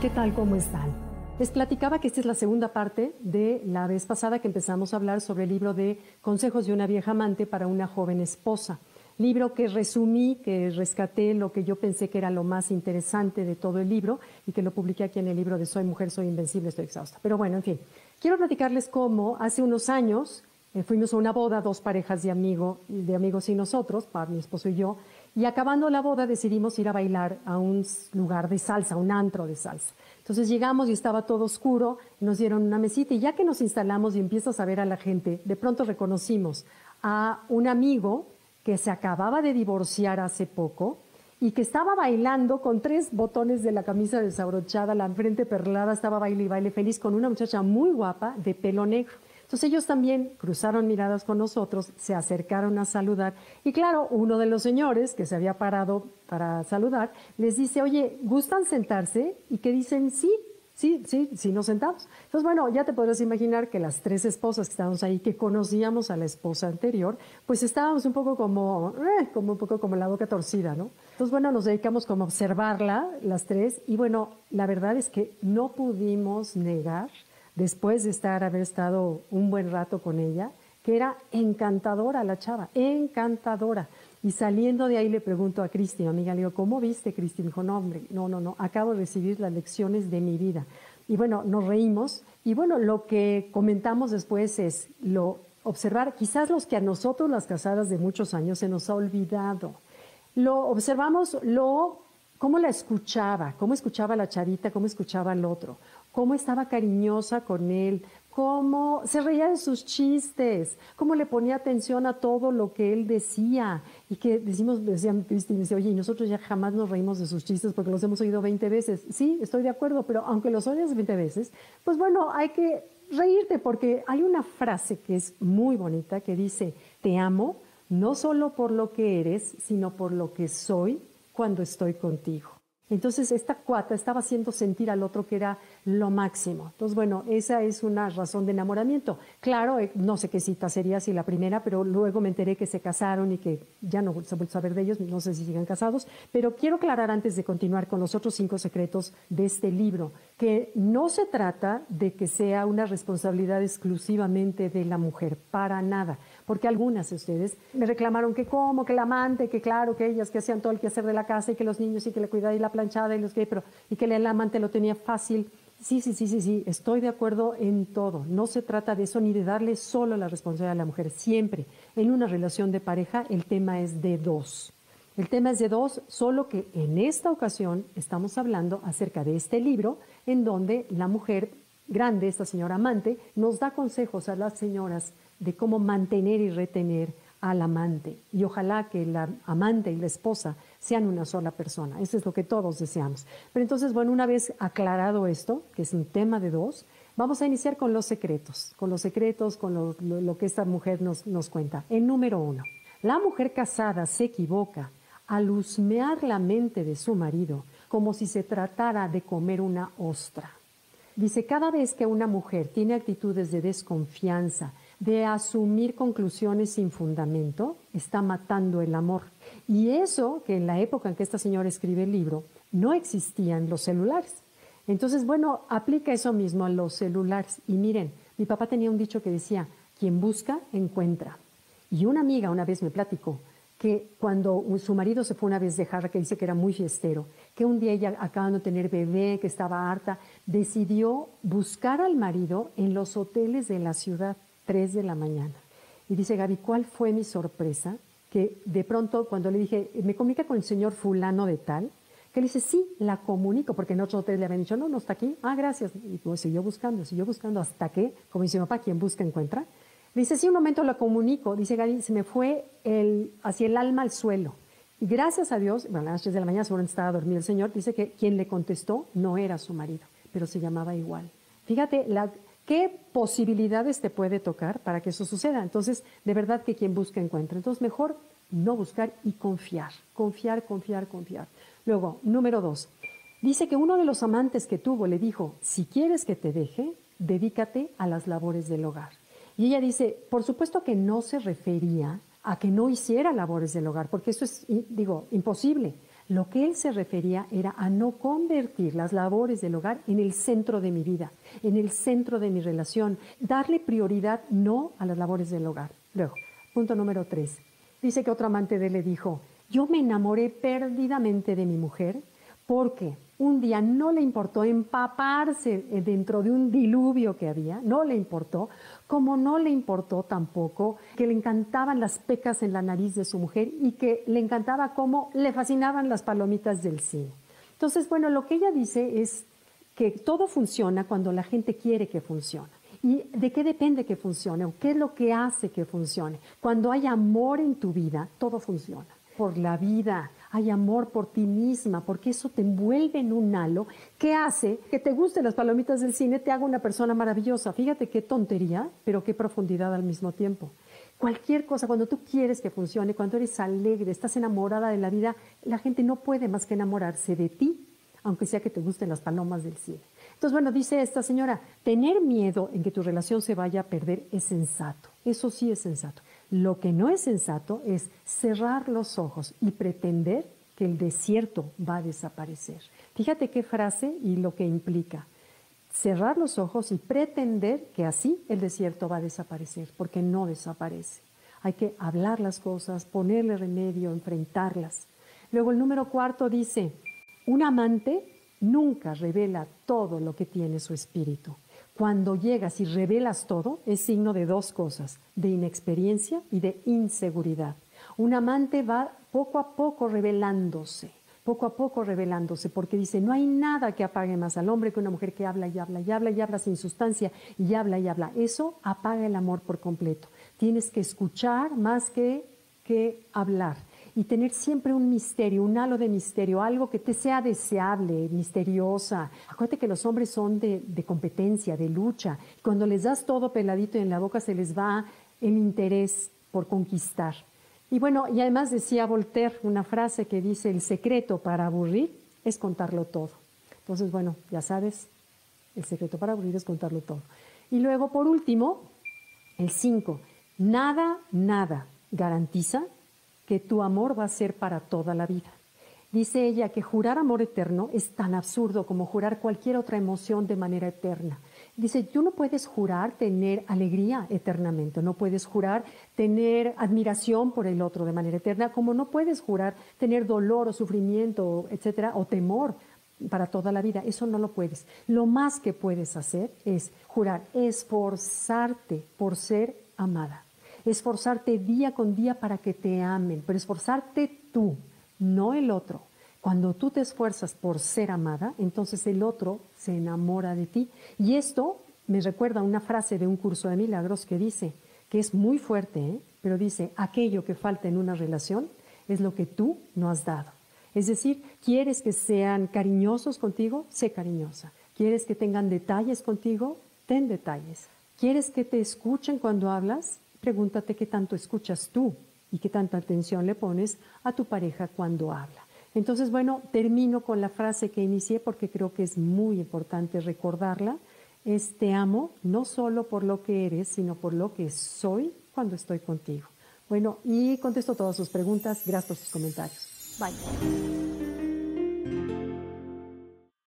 ¿Qué tal? ¿Cómo están? Les platicaba que esta es la segunda parte de la vez pasada que empezamos a hablar sobre el libro de Consejos de una vieja amante para una joven esposa. Libro que resumí, que rescaté lo que yo pensé que era lo más interesante de todo el libro y que lo publiqué aquí en el libro de Soy mujer, soy invencible, estoy exhausta. Pero bueno, en fin, quiero platicarles cómo hace unos años eh, fuimos a una boda, dos parejas de, de amigos y nosotros, para mi esposo y yo, y acabando la boda decidimos ir a bailar a un lugar de salsa, un antro de salsa. Entonces llegamos y estaba todo oscuro, nos dieron una mesita y ya que nos instalamos y empiezas a ver a la gente, de pronto reconocimos a un amigo que se acababa de divorciar hace poco y que estaba bailando con tres botones de la camisa desabrochada, la frente perlada, estaba baile y baile feliz con una muchacha muy guapa de pelo negro. Entonces ellos también cruzaron miradas con nosotros, se acercaron a saludar y claro, uno de los señores que se había parado para saludar les dice, oye, ¿gustan sentarse? Y que dicen, sí, sí, sí, sí nos sentamos. Entonces, bueno, ya te podrás imaginar que las tres esposas que estábamos ahí, que conocíamos a la esposa anterior, pues estábamos un poco como, eh, como un poco como la boca torcida, ¿no? Entonces, bueno, nos dedicamos como a observarla, las tres, y bueno, la verdad es que no pudimos negar después de estar, haber estado un buen rato con ella, que era encantadora la chava, encantadora. Y saliendo de ahí le pregunto a Cristi, mi amiga, le digo, ¿cómo viste, Cristi? Me dijo, no, hombre, no, no, no, acabo de recibir las lecciones de mi vida. Y bueno, nos reímos. Y bueno, lo que comentamos después es lo observar, quizás los que a nosotros, las casadas de muchos años, se nos ha olvidado. Lo observamos, lo, cómo la escuchaba, cómo escuchaba la chavita, cómo escuchaba al otro cómo estaba cariñosa con él, cómo se reía de sus chistes, cómo le ponía atención a todo lo que él decía. Y que decimos, decían Cristina, dice, oye, y nosotros ya jamás nos reímos de sus chistes porque los hemos oído 20 veces. Sí, estoy de acuerdo, pero aunque los oyes 20 veces, pues bueno, hay que reírte porque hay una frase que es muy bonita que dice, te amo no solo por lo que eres, sino por lo que soy cuando estoy contigo. Entonces esta cuata estaba haciendo sentir al otro que era lo máximo. Entonces, bueno, esa es una razón de enamoramiento. Claro, eh, no sé qué cita sería si la primera, pero luego me enteré que se casaron y que ya no se vuelve a saber de ellos, no sé si siguen casados. Pero quiero aclarar antes de continuar con los otros cinco secretos de este libro, que no se trata de que sea una responsabilidad exclusivamente de la mujer, para nada porque algunas de ustedes me reclamaron que cómo, que el amante, que claro, que ellas que hacían todo el quehacer de la casa y que los niños y que la cuidaba y la planchada y los que, pero, y que el amante lo tenía fácil. Sí, sí, sí, sí, sí, estoy de acuerdo en todo. No se trata de eso ni de darle solo la responsabilidad a la mujer. Siempre en una relación de pareja el tema es de dos. El tema es de dos, solo que en esta ocasión estamos hablando acerca de este libro en donde la mujer grande, esta señora amante, nos da consejos a las señoras de cómo mantener y retener al amante. Y ojalá que la amante y la esposa sean una sola persona. Eso es lo que todos deseamos. Pero entonces, bueno, una vez aclarado esto, que es un tema de dos, vamos a iniciar con los secretos, con los secretos, con lo, que esta mujer nos, nos cuenta. El número uno, la mujer casada se equivoca al husmear la mente de su marido como si se tratara de comer una ostra. Dice, cada vez que una mujer tiene actitudes de desconfianza, de asumir conclusiones sin fundamento, está matando el amor. Y eso que en la época en que esta señora escribe el libro, no existían los celulares. Entonces, bueno, aplica eso mismo a los celulares. Y miren, mi papá tenía un dicho que decía, quien busca, encuentra. Y una amiga una vez me platicó que cuando su marido se fue una vez de jarra, que dice que era muy fiestero, que un día ella acabando de tener bebé, que estaba harta, decidió buscar al marido en los hoteles de la ciudad 3 de la mañana. Y dice Gaby, ¿cuál fue mi sorpresa? Que de pronto cuando le dije, me comunica con el señor fulano de tal, que le dice, sí, la comunico, porque en otro hotel le habían dicho, no, no está aquí, ah, gracias. Y pues siguió buscando, siguió buscando hasta que, como dice mi papá, quien busca encuentra. Le dice, sí, un momento la comunico. Dice Gaby, se me fue el, hacia el alma al suelo. Y gracias a Dios, bueno, a las 3 de la mañana seguramente estaba dormido el señor, dice que quien le contestó no era su marido, pero se llamaba igual. Fíjate la, ¿Qué posibilidades te puede tocar para que eso suceda? Entonces, de verdad que quien busca encuentra. Entonces, mejor no buscar y confiar, confiar, confiar, confiar. Luego, número dos, dice que uno de los amantes que tuvo le dijo, si quieres que te deje, dedícate a las labores del hogar. Y ella dice, por supuesto que no se refería a que no hiciera labores del hogar, porque eso es, digo, imposible. Lo que él se refería era a no convertir las labores del hogar en el centro de mi vida, en el centro de mi relación, darle prioridad no a las labores del hogar. Luego, punto número tres. Dice que otro amante de él le dijo, yo me enamoré perdidamente de mi mujer porque un día no le importó empaparse dentro de un diluvio que había, no le importó, como no le importó tampoco que le encantaban las pecas en la nariz de su mujer y que le encantaba cómo le fascinaban las palomitas del cine. Entonces, bueno, lo que ella dice es que todo funciona cuando la gente quiere que funcione. ¿Y de qué depende que funcione? ¿O qué es lo que hace que funcione? Cuando hay amor en tu vida, todo funciona. Por la vida, hay amor por ti misma, porque eso te envuelve en un halo que hace que te gusten las palomitas del cine, te haga una persona maravillosa. Fíjate qué tontería, pero qué profundidad al mismo tiempo. Cualquier cosa, cuando tú quieres que funcione, cuando eres alegre, estás enamorada de la vida, la gente no puede más que enamorarse de ti, aunque sea que te gusten las palomas del cine. Entonces, bueno, dice esta señora, tener miedo en que tu relación se vaya a perder es sensato. Eso sí es sensato. Lo que no es sensato es cerrar los ojos y pretender que el desierto va a desaparecer. Fíjate qué frase y lo que implica. Cerrar los ojos y pretender que así el desierto va a desaparecer, porque no desaparece. Hay que hablar las cosas, ponerle remedio, enfrentarlas. Luego el número cuarto dice, un amante nunca revela todo lo que tiene su espíritu. Cuando llegas y revelas todo, es signo de dos cosas, de inexperiencia y de inseguridad. Un amante va poco a poco revelándose, poco a poco revelándose, porque dice, no hay nada que apague más al hombre que una mujer que habla y habla y habla y habla sin sustancia y habla y habla. Eso apaga el amor por completo. Tienes que escuchar más que, que hablar y tener siempre un misterio, un halo de misterio, algo que te sea deseable, misteriosa. Acuérdate que los hombres son de, competencia, de lucha. Cuando les das todo peladito y en la boca se les va el interés por conquistar. Y bueno, y además decía Voltaire una frase que dice, el secreto para aburrir es contarlo todo. Entonces, bueno, ya sabes, el secreto para aburrir es contarlo todo. Y luego, por último, el 5, nada, nada garantiza que tu amor va a ser para toda la vida. Dice ella que jurar amor eterno es tan absurdo como jurar cualquier otra emoción de manera eterna. Dice, tú no puedes jurar tener alegría eternamente, no puedes jurar tener admiración por el otro de manera eterna, como no puedes jurar tener dolor o sufrimiento, etcétera, o temor para toda la vida. Eso no lo puedes. Lo más que puedes hacer es jurar, esforzarte por ser amada esforzarte día con día para que te amen, pero esforzarte tú, no el otro. Cuando tú te esfuerzas por ser amada, entonces el otro se enamora de ti. Y esto me recuerda una frase de un curso de milagros que dice, que es muy fuerte, ¿eh? pero dice, aquello que falta en una relación es lo que tú no has dado. Es decir, quieres que sean cariñosos contigo, sé cariñosa. Quieres que tengan detalles contigo, ten detalles. ¿Quieres que te escuchen cuando hablas? Pregúntate qué tanto escuchas tú y qué tanta atención le pones a tu pareja cuando habla. Entonces, bueno, termino con la frase que inicié porque creo que es muy importante recordarla. Es te amo no solo por lo que eres, sino por lo que soy cuando estoy contigo. Bueno, y contesto todas sus preguntas. Gracias por sus comentarios. Bye.